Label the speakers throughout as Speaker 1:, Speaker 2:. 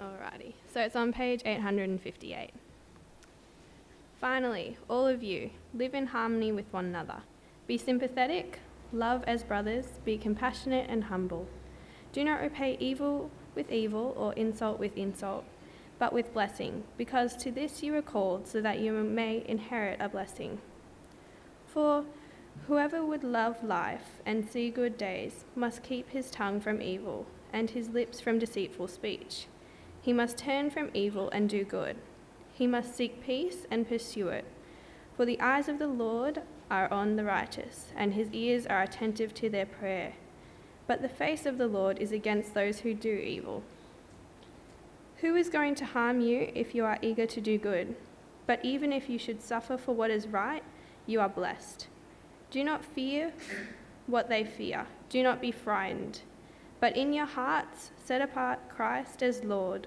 Speaker 1: Alrighty, so it's on page 858. Finally, all of you, live in harmony with one another. Be sympathetic, love as brothers, be compassionate and humble. Do not repay evil with evil or insult with insult, but with blessing, because to this you were called, so that you may inherit a blessing. For whoever would love life and see good days must keep his tongue from evil and his lips from deceitful speech. He must turn from evil and do good. He must seek peace and pursue it. For the eyes of the Lord are on the righteous, and his ears are attentive to their prayer. But the face of the Lord is against those who do evil. Who is going to harm you if you are eager to do good? But even if you should suffer for what is right, you are blessed. Do not fear what they fear. Do not be frightened. But in your hearts, set apart Christ as Lord.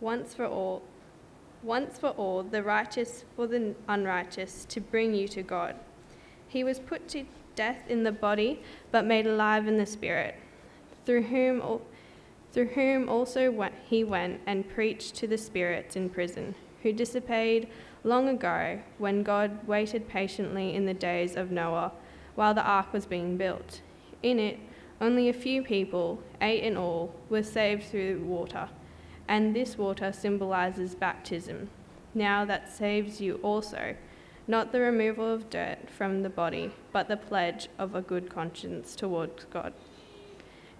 Speaker 1: once for all, once for all, the righteous for the unrighteous, to bring you to God. He was put to death in the body, but made alive in the spirit, through whom, through whom also he went and preached to the spirits in prison, who disobeyed long ago when God waited patiently in the days of Noah while the ark was being built. In it, only a few people, eight in all, were saved through water, and this water symbolizes baptism. Now that saves you also, not the removal of dirt from the body, but the pledge of a good conscience towards God.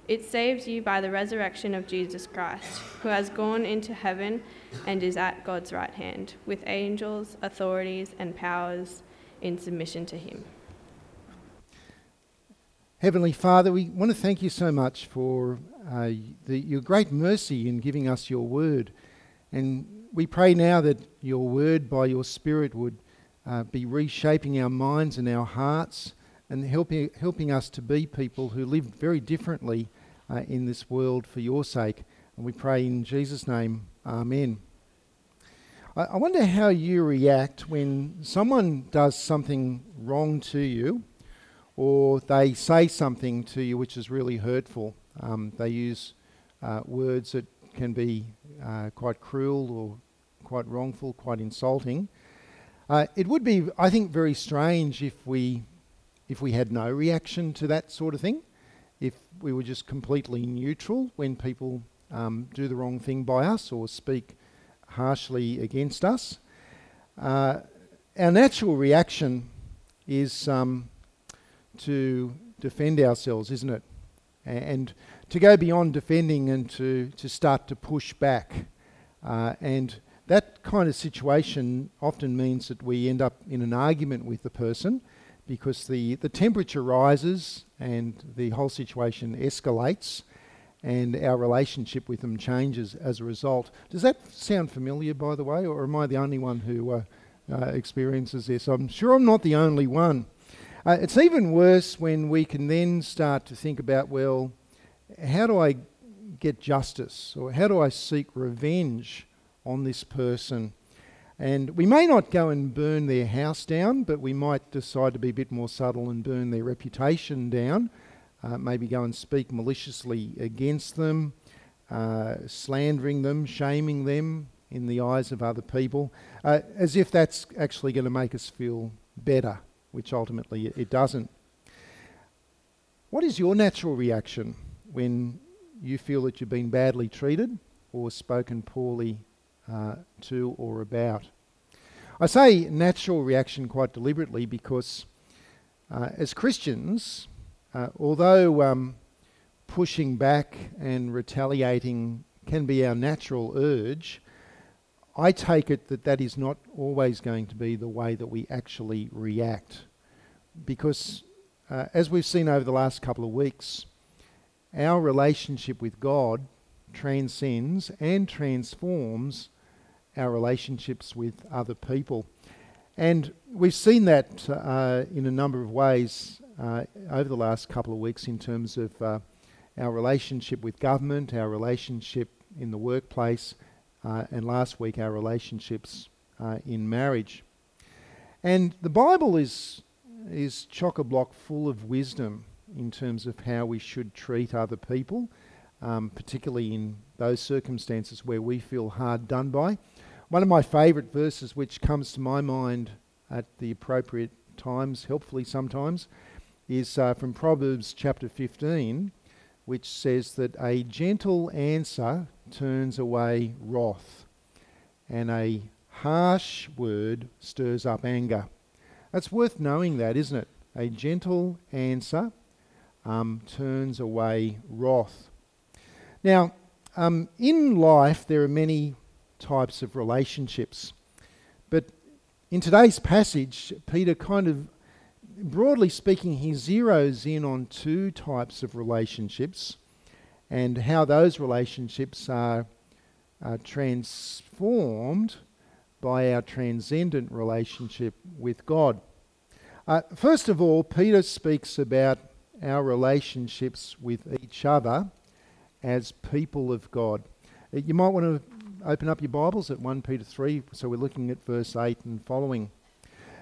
Speaker 1: It saves you by the resurrection of Jesus Christ, who has gone into heaven and is at God's right hand, with angels, authorities, and powers in submission to him.
Speaker 2: Heavenly Father, we want to thank you so much for uh, the, your great mercy in giving us your word. And we pray now that your word by your Spirit would uh, be reshaping our minds and our hearts and helping, helping us to be people who live very differently uh, in this world for your sake. And we pray in Jesus' name, Amen. I, I wonder how you react when someone does something wrong to you or they say something to you which is really hurtful. Um, they use uh, words that can be uh, quite cruel or quite wrongful, quite insulting. Uh, it would be, I think, very strange if we if we had no reaction to that sort of thing, if we were just completely neutral when people um, do the wrong thing by us or speak harshly against us. Uh, our natural reaction is um, to defend ourselves, isn't it? And to go beyond defending and to, to start to push back. Uh, and that kind of situation often means that we end up in an argument with the person because the, the temperature rises and the whole situation escalates and our relationship with them changes as a result. Does that sound familiar, by the way, or am I the only one who uh, uh, experiences this? I'm sure I'm not the only one. Uh, it's even worse when we can then start to think about, well, how do I get justice or how do I seek revenge on this person? And we may not go and burn their house down, but we might decide to be a bit more subtle and burn their reputation down. Uh, maybe go and speak maliciously against them, uh, slandering them, shaming them in the eyes of other people, uh, as if that's actually going to make us feel better which ultimately it doesn't. What is your natural reaction when you feel that you've been badly treated or spoken poorly uh, to or about? I say natural reaction quite deliberately because uh, as Christians, uh, although um, pushing back and retaliating can be our natural urge, I take it that that is not always going to be the way that we actually react. Because, uh, as we've seen over the last couple of weeks, our relationship with God transcends and transforms our relationships with other people. And we've seen that uh, in a number of ways uh, over the last couple of weeks in terms of uh, our relationship with government, our relationship in the workplace, uh, and last week our relationships uh, in marriage. And the Bible is, is chock a block full of wisdom in terms of how we should treat other people, um, particularly in those circumstances where we feel hard done by. One of my favourite verses, which comes to my mind at the appropriate times, helpfully sometimes, is uh, from Proverbs chapter 15, which says that a gentle answer turns away wrath, and a harsh word stirs up anger. That's worth knowing, that, isn't it? A gentle answer um, turns away wrath. Now, um, in life, there are many types of relationships. But in today's passage, Peter kind of, broadly speaking, he zeroes in on two types of relationships and how those relationships are, are transformed by our transcendent relationship with God. Uh, first of all, Peter speaks about our relationships with each other as people of God. Uh, you might want to open up your Bibles at 1 Peter 3, so we're looking at verse 8 and following.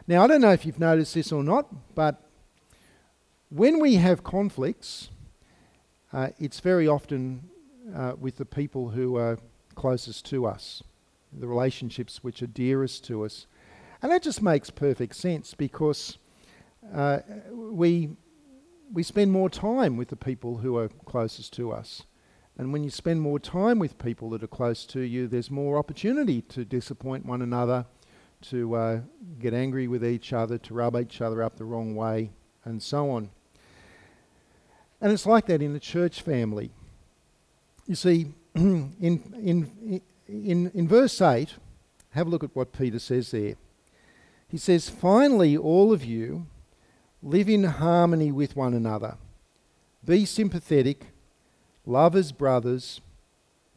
Speaker 2: Now, I don't know if you've noticed this or not, but when we have conflicts, uh, it's very often uh, with the people who are closest to us, the relationships which are dearest to us. And that just makes perfect sense because uh, we, we spend more time with the people who are closest to us. And when you spend more time with people that are close to you, there's more opportunity to disappoint one another, to uh, get angry with each other, to rub each other up the wrong way, and so on. And it's like that in the church family. You see, in, in, in, in verse 8, have a look at what Peter says there. He says, Finally, all of you live in harmony with one another, be sympathetic Love as brothers,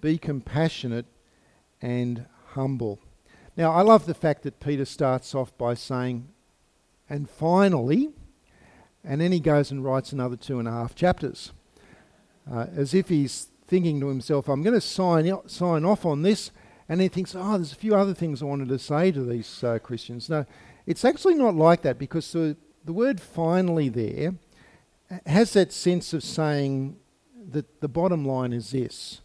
Speaker 2: be compassionate and humble. Now, I love the fact that Peter starts off by saying, and finally, and then he goes and writes another two and a half chapters, uh, as if he's thinking to himself, I'm going to sign, sign off on this, and he thinks, oh, there's a few other things I wanted to say to these uh, Christians. No, it's actually not like that because the, the word finally there has that sense of saying, that the bottom line is this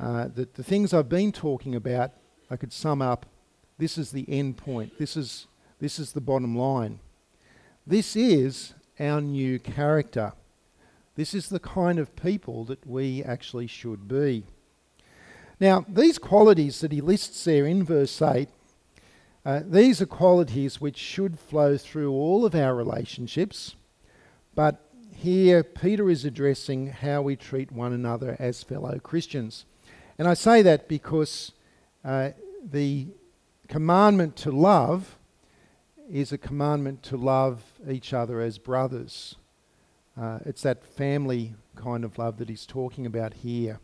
Speaker 2: uh, that the things I've been talking about, I could sum up this is the end point, this is, this is the bottom line. This is our new character. This is the kind of people that we actually should be. Now, these qualities that he lists there in verse 8, uh, these are qualities which should flow through all of our relationships, but here, Peter is addressing how we treat one another as fellow Christians. And I say that because uh, the commandment to love is a commandment to love each other as brothers. Uh, it's that family kind of love that he's talking about here.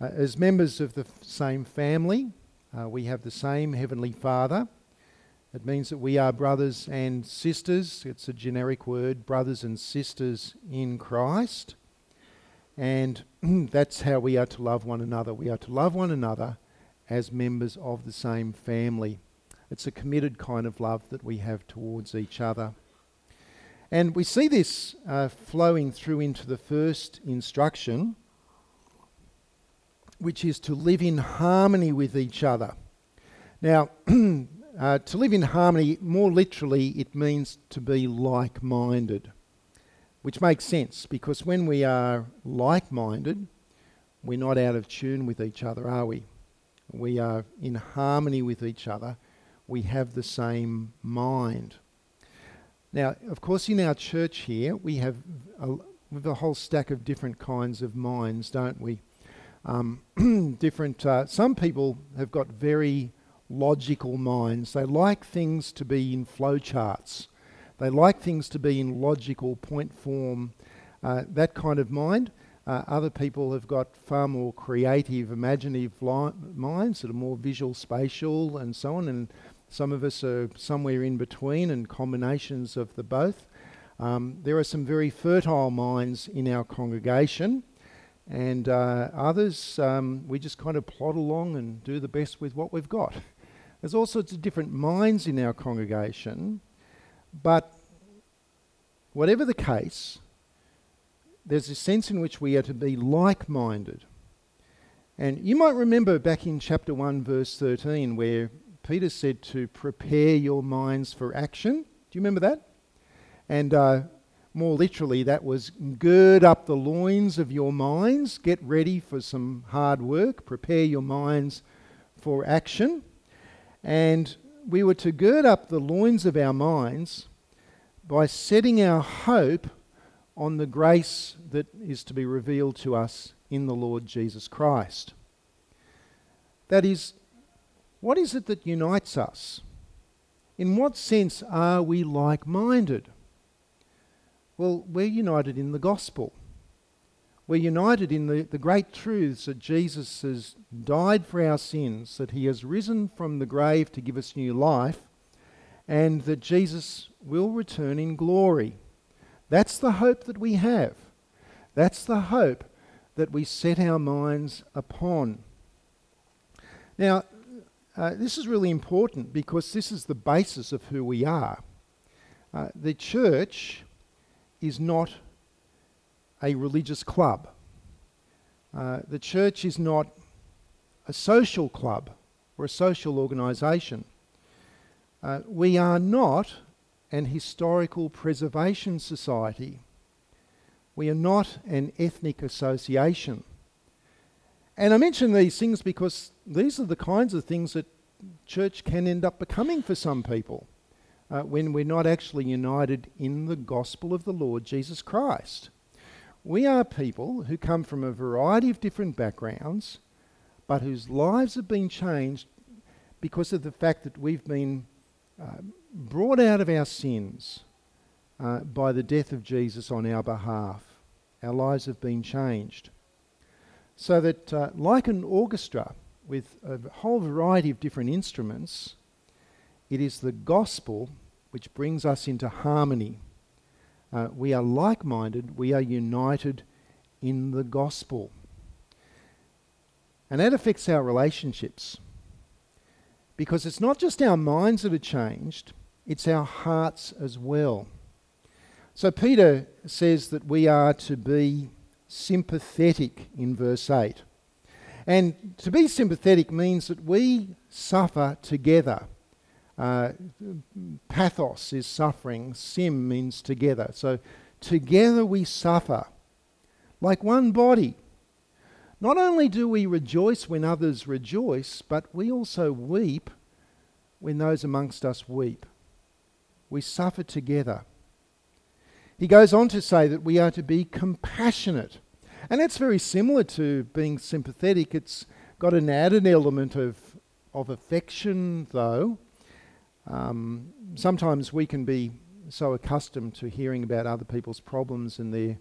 Speaker 2: Uh, as members of the f- same family, uh, we have the same Heavenly Father. It means that we are brothers and sisters. It's a generic word, brothers and sisters in Christ. And that's how we are to love one another. We are to love one another as members of the same family. It's a committed kind of love that we have towards each other. And we see this uh, flowing through into the first instruction, which is to live in harmony with each other. Now, Uh, to live in harmony, more literally, it means to be like minded, which makes sense because when we are like minded, we're not out of tune with each other, are we? We are in harmony with each other. We have the same mind. Now, of course, in our church here, we have a, a whole stack of different kinds of minds, don't we? Um, different. Uh, some people have got very logical minds. They like things to be in flowcharts. They like things to be in logical point form, uh, that kind of mind. Uh, other people have got far more creative, imaginative li- minds that are more visual, spatial, and so on. And some of us are somewhere in between and combinations of the both. Um, there are some very fertile minds in our congregation, and uh, others um, we just kind of plod along and do the best with what we've got. There's all sorts of different minds in our congregation, but whatever the case, there's a sense in which we are to be like minded. And you might remember back in chapter 1, verse 13, where Peter said to prepare your minds for action. Do you remember that? And uh, more literally, that was gird up the loins of your minds, get ready for some hard work, prepare your minds for action. And we were to gird up the loins of our minds by setting our hope on the grace that is to be revealed to us in the Lord Jesus Christ. That is, what is it that unites us? In what sense are we like minded? Well, we're united in the gospel. We're united in the, the great truths that Jesus has died for our sins, that he has risen from the grave to give us new life, and that Jesus will return in glory. That's the hope that we have. That's the hope that we set our minds upon. Now, uh, this is really important because this is the basis of who we are. Uh, the church is not a religious club. Uh, the church is not a social club or a social organisation. Uh, we are not an historical preservation society. We are not an ethnic association. And I mention these things because these are the kinds of things that church can end up becoming for some people uh, when we're not actually united in the gospel of the Lord Jesus Christ. We are people who come from a variety of different backgrounds, but whose lives have been changed because of the fact that we've been uh, brought out of our sins uh, by the death of Jesus on our behalf. Our lives have been changed. So that, uh, like an orchestra with a whole variety of different instruments, it is the gospel which brings us into harmony. Uh, we are like minded, we are united in the gospel. And that affects our relationships. Because it's not just our minds that are changed, it's our hearts as well. So Peter says that we are to be sympathetic in verse 8. And to be sympathetic means that we suffer together. Uh, pathos is suffering, sim means together. So together we suffer like one body. Not only do we rejoice when others rejoice, but we also weep when those amongst us weep. We suffer together. He goes on to say that we are to be compassionate. And that's very similar to being sympathetic. It's got an added element of, of affection, though. Um, sometimes we can be so accustomed to hearing about other people's problems and their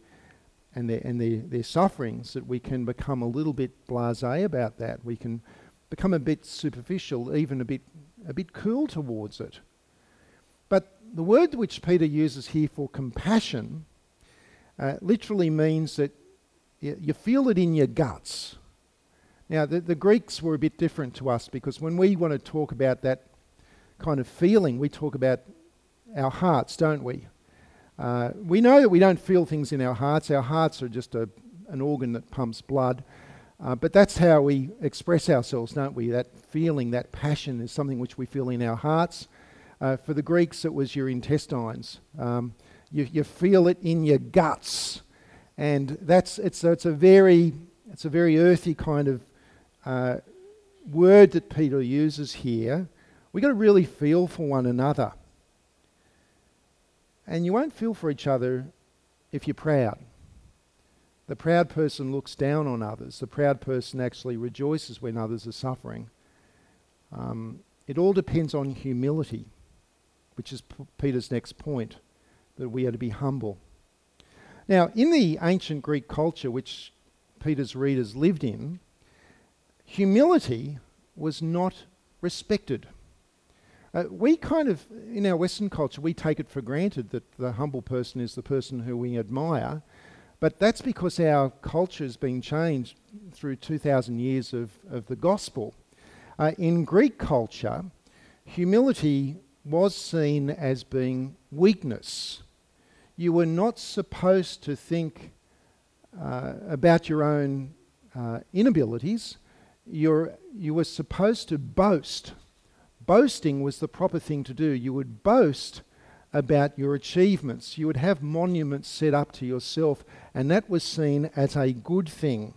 Speaker 2: and their and their, their sufferings that we can become a little bit blasé about that. We can become a bit superficial, even a bit a bit cool towards it. But the word which Peter uses here for compassion uh, literally means that you, feel it in your guts. Now, the, the Greeks were a bit different to us because when we want to talk about that kind of feeling, we talk about our hearts, don't we? Uh, we know that we don't feel things in our hearts. Our hearts are just a, an organ that pumps blood. Uh, but that's how we express ourselves, don't we? That feeling, that passion is something which we feel in our hearts. Uh, for the Greeks, it was your intestines. Um, you, you feel it in your guts. And that's, it's, it's, a, very, it's a very earthy kind of uh, word that Peter uses here. We've got to really feel for one another. And you won't feel for each other if you're proud. The proud person looks down on others. The proud person actually rejoices when others are suffering. Um, it all depends on humility, which is P- Peter's next point that we are to be humble. Now, in the ancient Greek culture, which Peter's readers lived in, humility was not respected. Uh, we kind of, in our Western culture, we take it for granted that the humble person is the person who we admire, but that's because our culture has been changed through 2,000 years of, of the gospel. Uh, in Greek culture, humility was seen as being weakness. You were not supposed to think uh, about your own uh, inabilities. You're, you were supposed to boast boasting was the proper thing to do. You would boast about your achievements, you would have monuments set up to yourself, and that was seen as a good thing.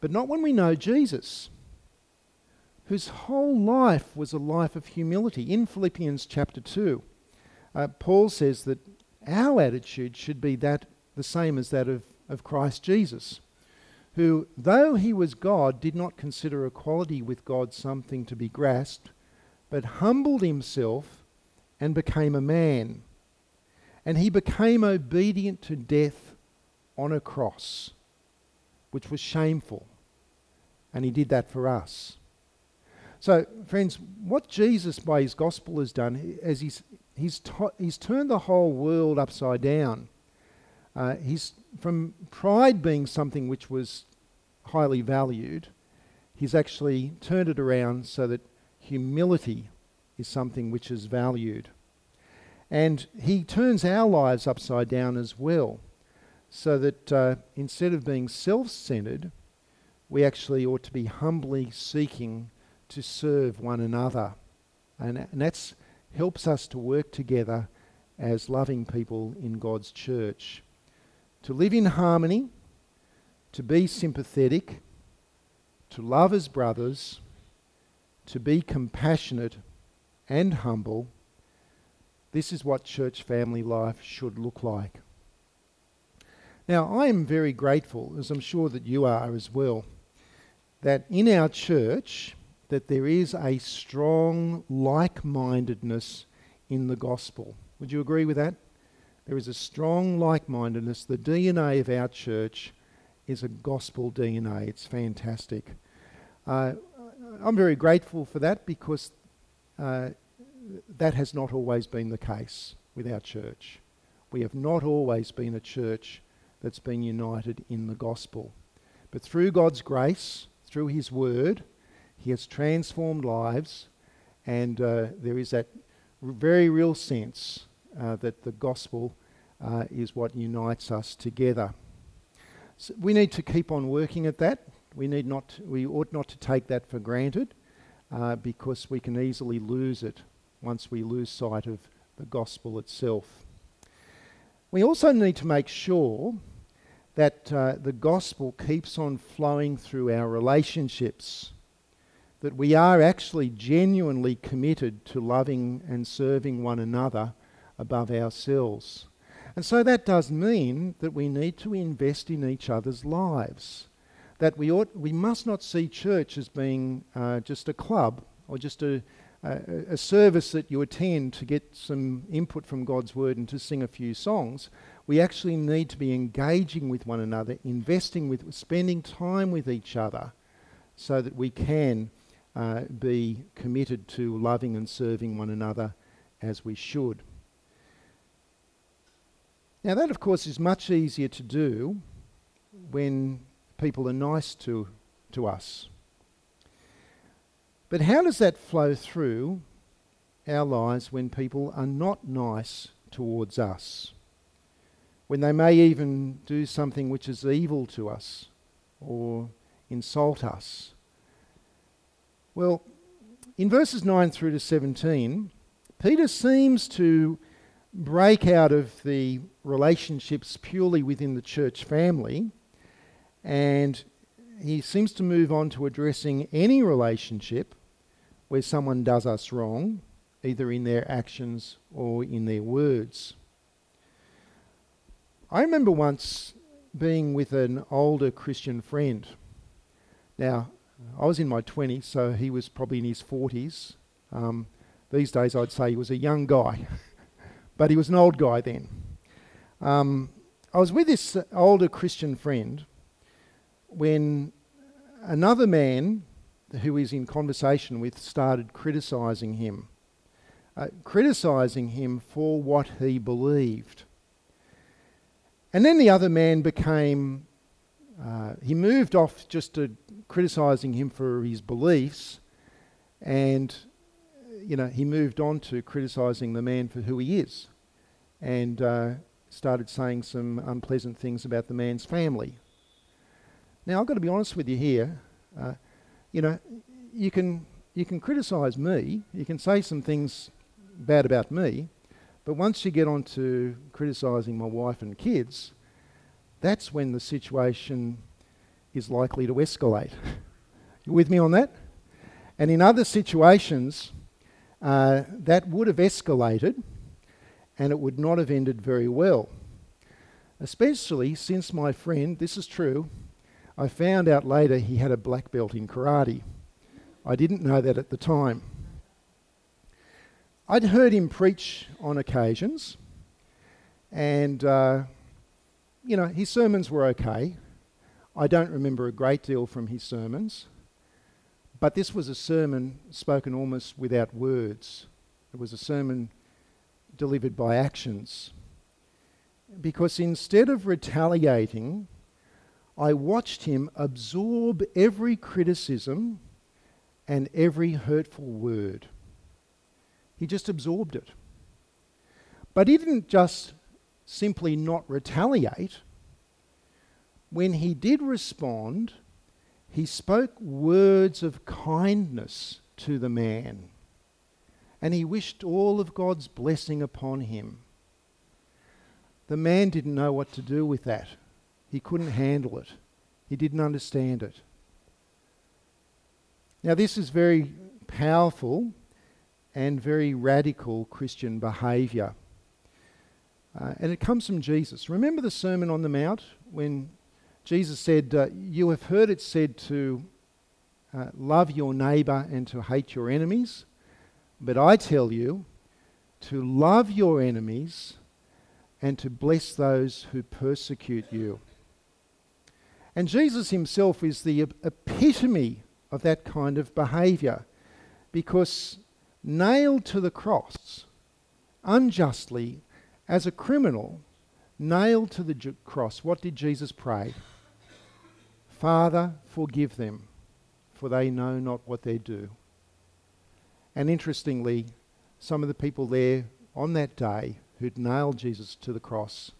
Speaker 2: But not when we know Jesus, whose whole life was a life of humility. In Philippians chapter 2, uh, Paul says that our attitude should be that the same as that of, of Christ Jesus who, though he was God, did not consider equality with God something to be grasped, but humbled himself and became a man. And he became obedient to death on a cross, which was shameful. And he did that for us. So, friends, what Jesus by his gospel has done, is he's, he's, to, he's turned the whole world upside down. Uh, he's from pride being something which was highly valued, he's actually turned it around so that humility is something which is valued. And he turns our lives upside down as well, so that uh, instead of being self centered, we actually ought to be humbly seeking to serve one another. And, and that helps us to work together as loving people in God's church. To live in harmony, to be sympathetic, to love as brothers, to be compassionate and humble. This is what church family life should look like. Now, I am very grateful, as I'm sure that you are as well, that in our church that there is a strong like-mindedness in the gospel. Would you agree with that? There is a strong like-mindedness. The DNA of our church is a gospel DNA. It's fantastic. Uh, I'm very grateful for that because uh, that has not always been the case with our church. We have not always been a church that's been united in the gospel. But through God's grace, through His Word, He has transformed lives, and uh, there is that very real sense uh, that the gospel uh, is what unites us together. So we need to keep on working at that. We, need not, we ought not to take that for granted uh, because we can easily lose it once we lose sight of the gospel itself. We also need to make sure that uh, the gospel keeps on flowing through our relationships, that we are actually genuinely committed to loving and serving one another above ourselves. And so that does mean that we need to invest in each other's lives. That we, ought, we must not see church as being uh, just a club or just a, a, a service that you attend to get some input from God's word and to sing a few songs. We actually need to be engaging with one another, investing with, spending time with each other so that we can uh, be committed to loving and serving one another as we should. Now, that of course is much easier to do when people are nice to, to us. But how does that flow through our lives when people are not nice towards us? When they may even do something which is evil to us or insult us? Well, in verses 9 through to 17, Peter seems to break out of the relationships purely within the church family and he seems to move on to addressing any relationship where someone does us wrong, either in their actions or in their words. I remember once being with an older Christian friend. Now, I was in my 20s, so he was probably in his 40s. Um, these days, I'd say he was a young guy. but he was an old guy then. Um, I was with this older Christian friend when another man who he's in conversation with started criticizing him, uh, criticizing him for what he believed. And then the other man became, uh, he moved off just to criticizing him for his beliefs, and, you know, he moved on to criticizing the man for who he is, and uh, started saying some unpleasant things about the man's family. Now, I've got to be honest with you here. Uh, you know, you can you can criticise me, you can say some things bad about me, but once you get on to criticising my wife and kids, that's when the situation is likely to escalate. you with me on that? And in other situations, uh, that would have escalated and it would not have ended very well. Especially since my friend, this is true, I found out later he had a black belt in karate. I didn't know that at the time. I'd heard him preach on occasions, and uh, you know, his sermons were okay. I don't remember a great deal from his sermons, but this was a sermon spoken almost without words. It was a sermon delivered by actions. Because instead of retaliating, I watched him absorb every criticism and every hurtful word. He just absorbed it. But he didn't just simply not retaliate. When he did respond, he spoke words of kindness to the man, and he wished all of God's blessing upon him. The man didn't know what to do with that. He couldn't handle it. He didn't understand it. Now, this is very powerful and very radical Christian behaviour. Uh, and it comes from Jesus. Remember the Sermon on the Mount when Jesus said, uh, You have heard it said to uh, love your neighbour and to hate your enemies. But I tell you to love your enemies and to bless those who persecute you. And Jesus himself is the epitome of that kind of behaviour because nailed to the cross unjustly as a criminal, nailed to the cross, what did Jesus pray? Father, forgive them, for they know not what they do. And interestingly, some of the people there on that day who'd nailed Jesus to the cross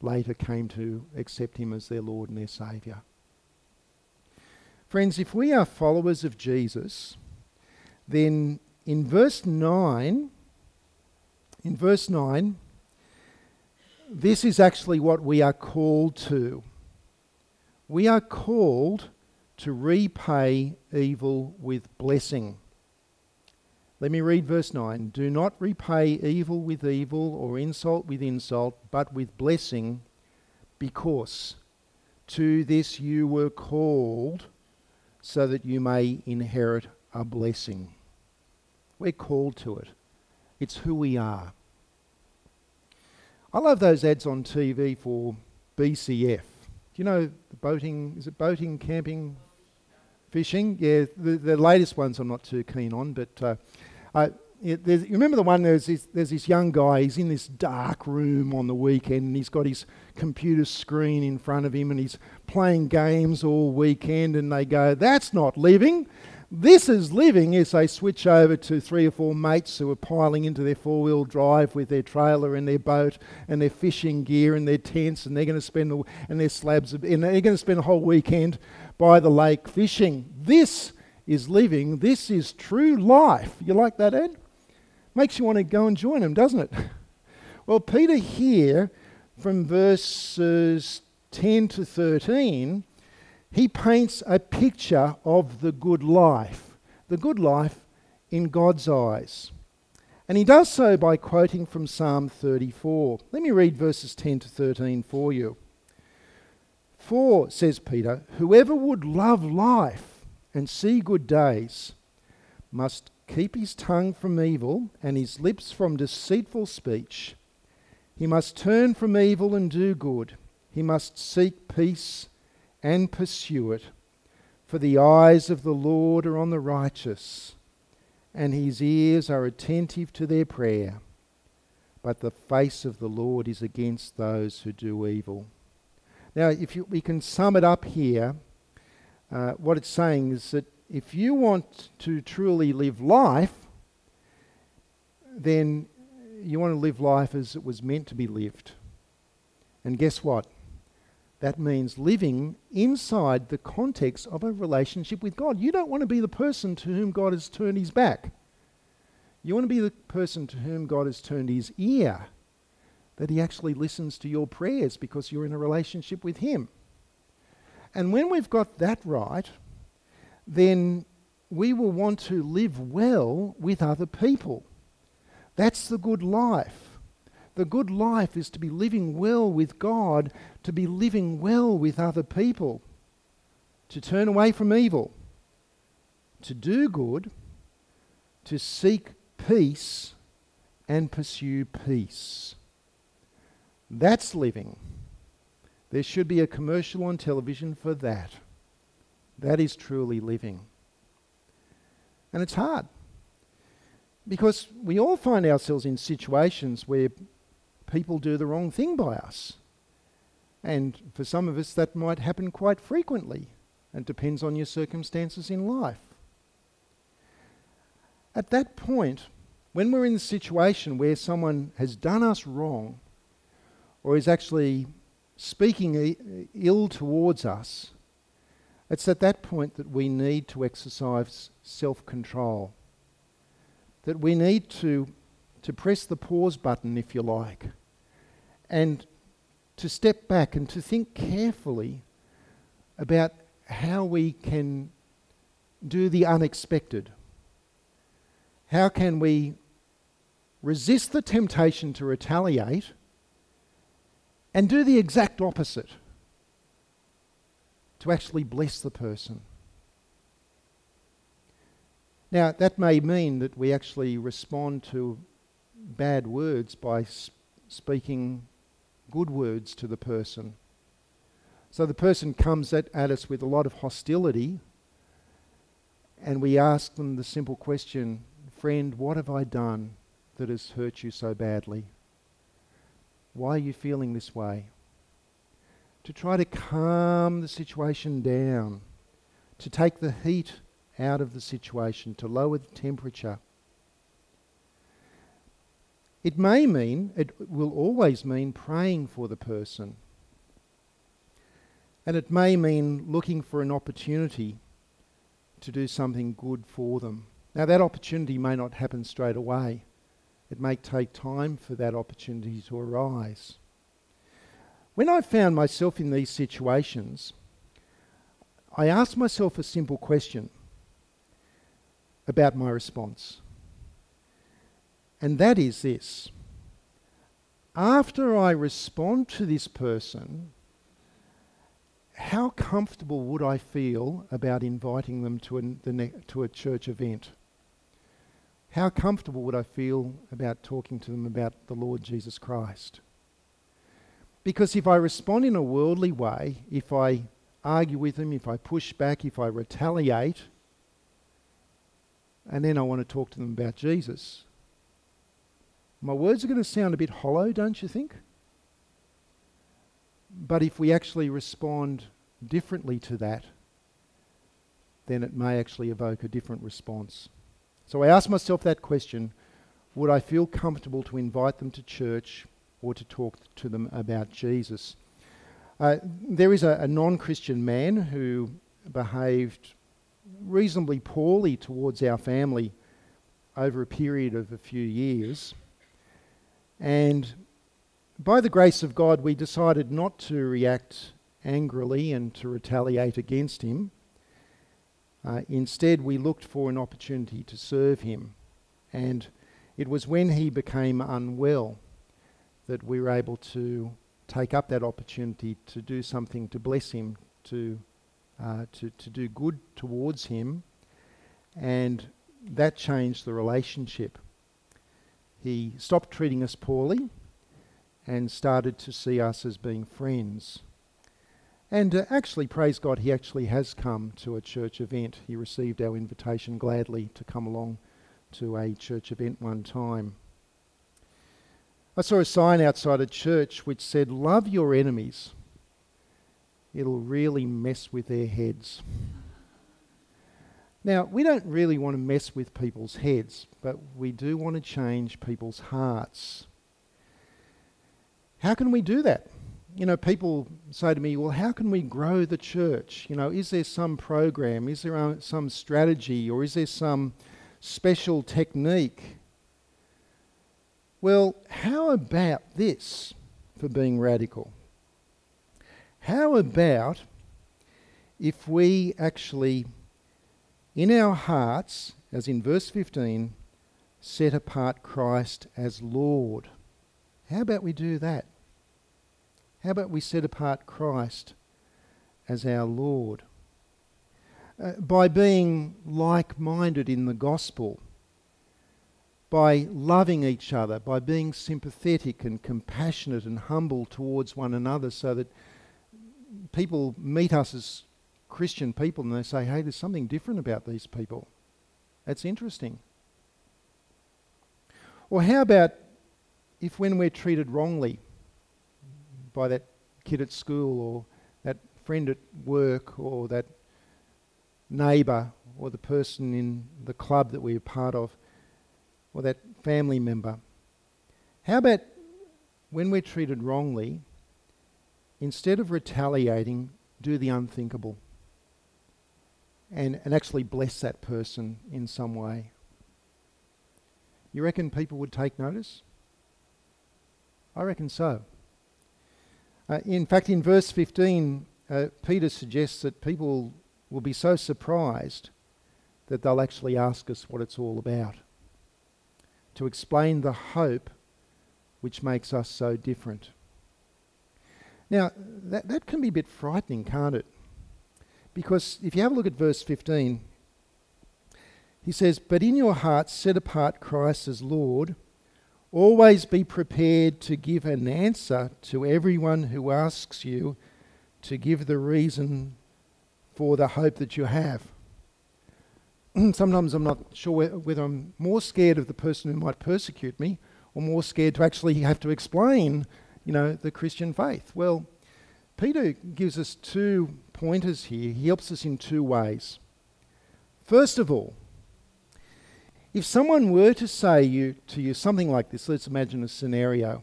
Speaker 2: later came to accept him as their Lord and their Saviour. Friends, if we are followers of Jesus, then in verse 9, in verse 9, this is actually what we are called to. We are called to repay evil with blessing. Let me read verse 9. Do not repay evil with evil or insult with insult, but with blessing, because to this you were called, so that you may inherit a blessing. We're called to it, it's who we are. I love those ads on TV for BCF. You know the boating? Is it boating, camping, fishing? Yeah, the, the latest ones I'm not too keen on, but uh, uh, you remember the one there's this, there's this young guy, he's in this dark room on the weekend and he's got his computer screen in front of him and he's playing games all weekend and they go, That's not living. This is living as they switch over to three or four mates who are piling into their four wheel drive with their trailer and their boat and their fishing gear and their tents and they're going to spend the, and their slabs of, and they're going to spend a whole weekend by the lake fishing. This is living. This is true life. You like that, Ed? Makes you want to go and join them, doesn't it? Well, Peter here, from verses 10 to 13, he paints a picture of the good life, the good life in God's eyes. And he does so by quoting from Psalm 34. Let me read verses 10 to 13 for you. For, says Peter, whoever would love life and see good days must keep his tongue from evil and his lips from deceitful speech. He must turn from evil and do good. he must seek peace and pursue it. For the eyes of the Lord are on the righteous, and his ears are attentive to their prayer. But the face of the Lord is against those who do evil. Now, if you, we can sum it up here, uh, what it's saying is that if you want to truly live life, then you want to live life as it was meant to be lived. And guess what? That means living inside the context of a relationship with God. You don't want to be the person to whom God has turned his back. You want to be the person to whom God has turned his ear, that he actually listens to your prayers because you're in a relationship with him. And when we've got that right, then we will want to live well with other people. That's the good life. The good life is to be living well with God, to be living well with other people, to turn away from evil, to do good, to seek peace and pursue peace. That's living. There should be a commercial on television for that. That is truly living. And it's hard because we all find ourselves in situations where people do the wrong thing by us. And for some of us, that might happen quite frequently. It depends on your circumstances in life. At that point, when we're in the situation where someone has done us wrong or is actually speaking ill towards us, it's at that point that we need to exercise self control. That we need to, to press the pause button, if you like, and to step back and to think carefully about how we can do the unexpected. How can we resist the temptation to retaliate and do the exact opposite? To actually bless the person. Now, that may mean that we actually respond to bad words by sp- speaking good words to the person. So the person comes at, at us with a lot of hostility, and we ask them the simple question Friend, what have I done that has hurt you so badly? Why are you feeling this way? To try to calm the situation down, to take the heat out of the situation, to lower the temperature. It may mean, it will always mean praying for the person. And it may mean looking for an opportunity to do something good for them. Now, that opportunity may not happen straight away. It may take time for that opportunity to arise. When I found myself in these situations, I asked myself a simple question about my response. And that is this after I respond to this person, how comfortable would I feel about inviting them to a, ne- to a church event? How comfortable would I feel about talking to them about the Lord Jesus Christ? Because if I respond in a worldly way, if I argue with them, if I push back, if I retaliate, and then I want to talk to them about Jesus, my words are going to sound a bit hollow, don't you think? But if we actually respond differently to that, then it may actually evoke a different response. So I ask myself that question would I feel comfortable to invite them to church or to talk to them about Jesus? Uh, there is a, a non Christian man who behaved reasonably poorly towards our family over a period of a few years. And by the grace of God, we decided not to react angrily and to retaliate against him. Uh, instead, we looked for an opportunity to serve him. And it was when he became unwell that we were able to take up that opportunity to do something to bless him, to, uh, to, to do good towards him. And that changed the relationship. He stopped treating us poorly and started to see us as being friends. And uh, actually, praise God, he actually has come to a church event. He received our invitation gladly to come along to a church event one time. I saw a sign outside a church which said, Love your enemies. It'll really mess with their heads. Now, we don't really want to mess with people's heads, but we do want to change people's hearts. How can we do that? You know, people say to me, well, how can we grow the church? You know, is there some program? Is there uh, some strategy? Or is there some special technique? Well, how about this for being radical? How about if we actually in our hearts, as in verse 15, set apart Christ as Lord. How about we do that? How about we set apart Christ as our Lord? Uh, by being like minded in the gospel, by loving each other, by being sympathetic and compassionate and humble towards one another, so that people meet us as Christian people and they say, hey, there's something different about these people. That's interesting. Or how about if when we're treated wrongly by that kid at school or that friend at work or that neighbour or the person in the club that we're part of or that family member. How about when we're treated wrongly, instead of retaliating, do the unthinkable? And, and actually bless that person in some way. You reckon people would take notice? I reckon so. Uh, in fact, in verse 15, uh, Peter suggests that people will be so surprised that they'll actually ask us what it's all about. To explain the hope which makes us so different. Now, that, that can be a bit frightening, can't it? Because if you have a look at verse 15, he says, But in your hearts set apart Christ as Lord. Always be prepared to give an answer to everyone who asks you to give the reason for the hope that you have. Sometimes I'm not sure whether I'm more scared of the person who might persecute me or more scared to actually have to explain, you know, the Christian faith. Well, Peter gives us two pointers here. He helps us in two ways. First of all, if someone were to say you, to you something like this, let's imagine a scenario.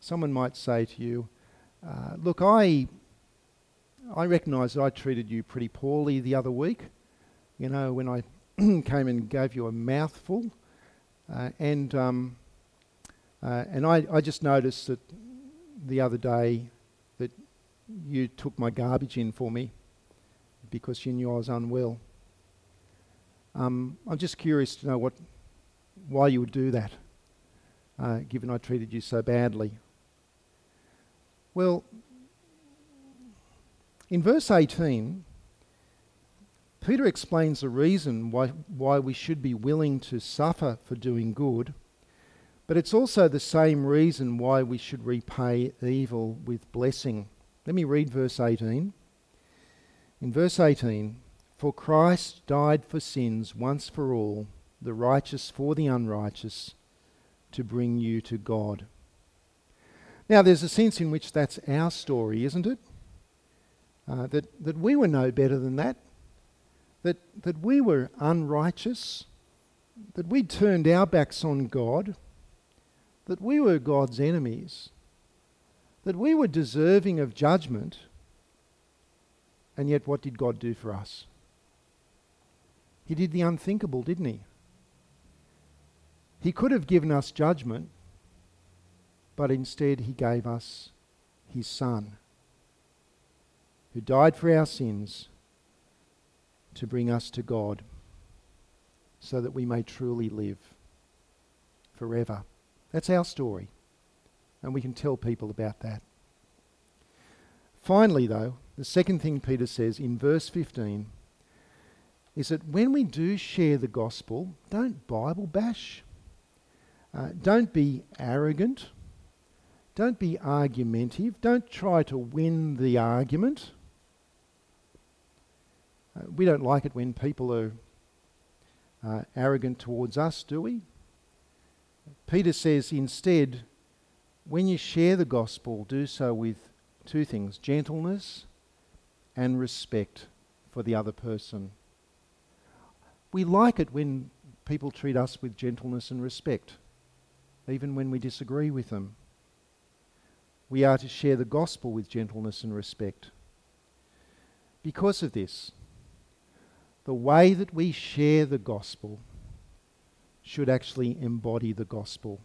Speaker 2: Someone might say to you, uh, Look, I, I recognise that I treated you pretty poorly the other week. You know, when I came and gave you a mouthful. Uh, and um, uh, and I, I just noticed that the other day you took my garbage in for me because you knew I was unwell. Um, I'm just curious to know what, why you would do that, uh, given I treated you so badly. Well, in verse 18, Peter explains the reason why, why we should be willing to suffer for doing good, but it's also the same reason why we should repay evil with blessing. Let me read verse 18. In verse 18, for Christ died for sins once for all, the righteous for the unrighteous, to bring you to God. Now, there's a sense in which that's our story, isn't it? Uh, that, that we were no better than that, that, that we were unrighteous, that we'd turned our backs on God, that we were God's enemies, that we were deserving of judgment, and yet what did God do for us? He did the unthinkable, didn't he? He could have given us judgment, but instead he gave us his Son, who died for our sins to bring us to God so that we may truly live forever. That's our story and we can tell people about that. Finally, though, the second thing Peter says in verse 15 is that when we do share the gospel, don't Bible bash. Uh, don't be arrogant. don't be argumentative. Don't try to win the argument. Uh, we don't like it when people are uh, arrogant towards us, do we? Peter says instead, when you share the gospel, do so with two things gentleness and respect for the other person. We like it when people treat us with gentleness and respect, even when we disagree with them. We are to share the gospel with gentleness and respect. Because of this, the way that we share the gospel should actually embody the gospel.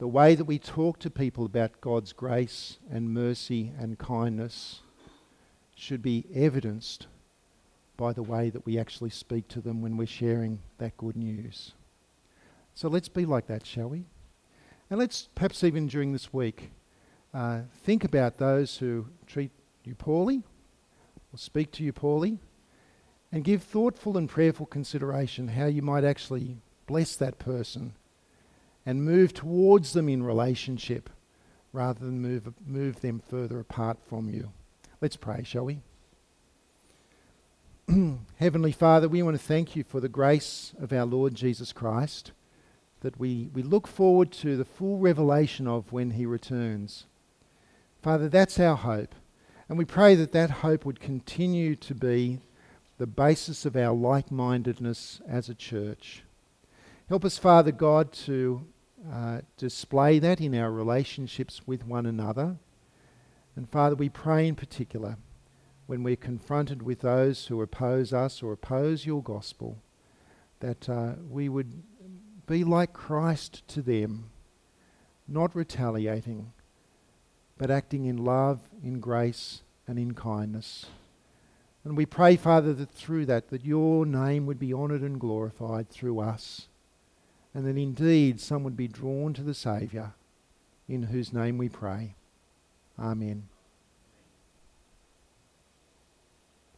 Speaker 2: The way that we talk to people about God's grace and mercy and kindness should be evidenced by the way that we actually speak to them when we're sharing that good news. So let's be like that, shall we? And let's perhaps even during this week uh, think about those who treat you poorly or speak to you poorly and give thoughtful and prayerful consideration how you might actually bless that person and move towards them in relationship rather than move, move them further apart from you. Let's pray, shall we? Heavenly Father, we want to thank you for the grace of our Lord Jesus Christ that we, we look forward to the full revelation of when he returns. Father, that's our hope. And we pray that that hope would continue to be the basis of our like mindedness as a church. Help us, Father God, to uh, display that in our relationships with one another. And Father, we pray in particular when we're confronted with those who oppose us or oppose your gospel, that uh, we would be like Christ to them, not retaliating, but acting in love, in grace, and in kindness. And we pray, Father, that through that, that your name would be honoured and glorified through us, and that indeed some would be drawn to the Saviour, in whose name we pray. Amen.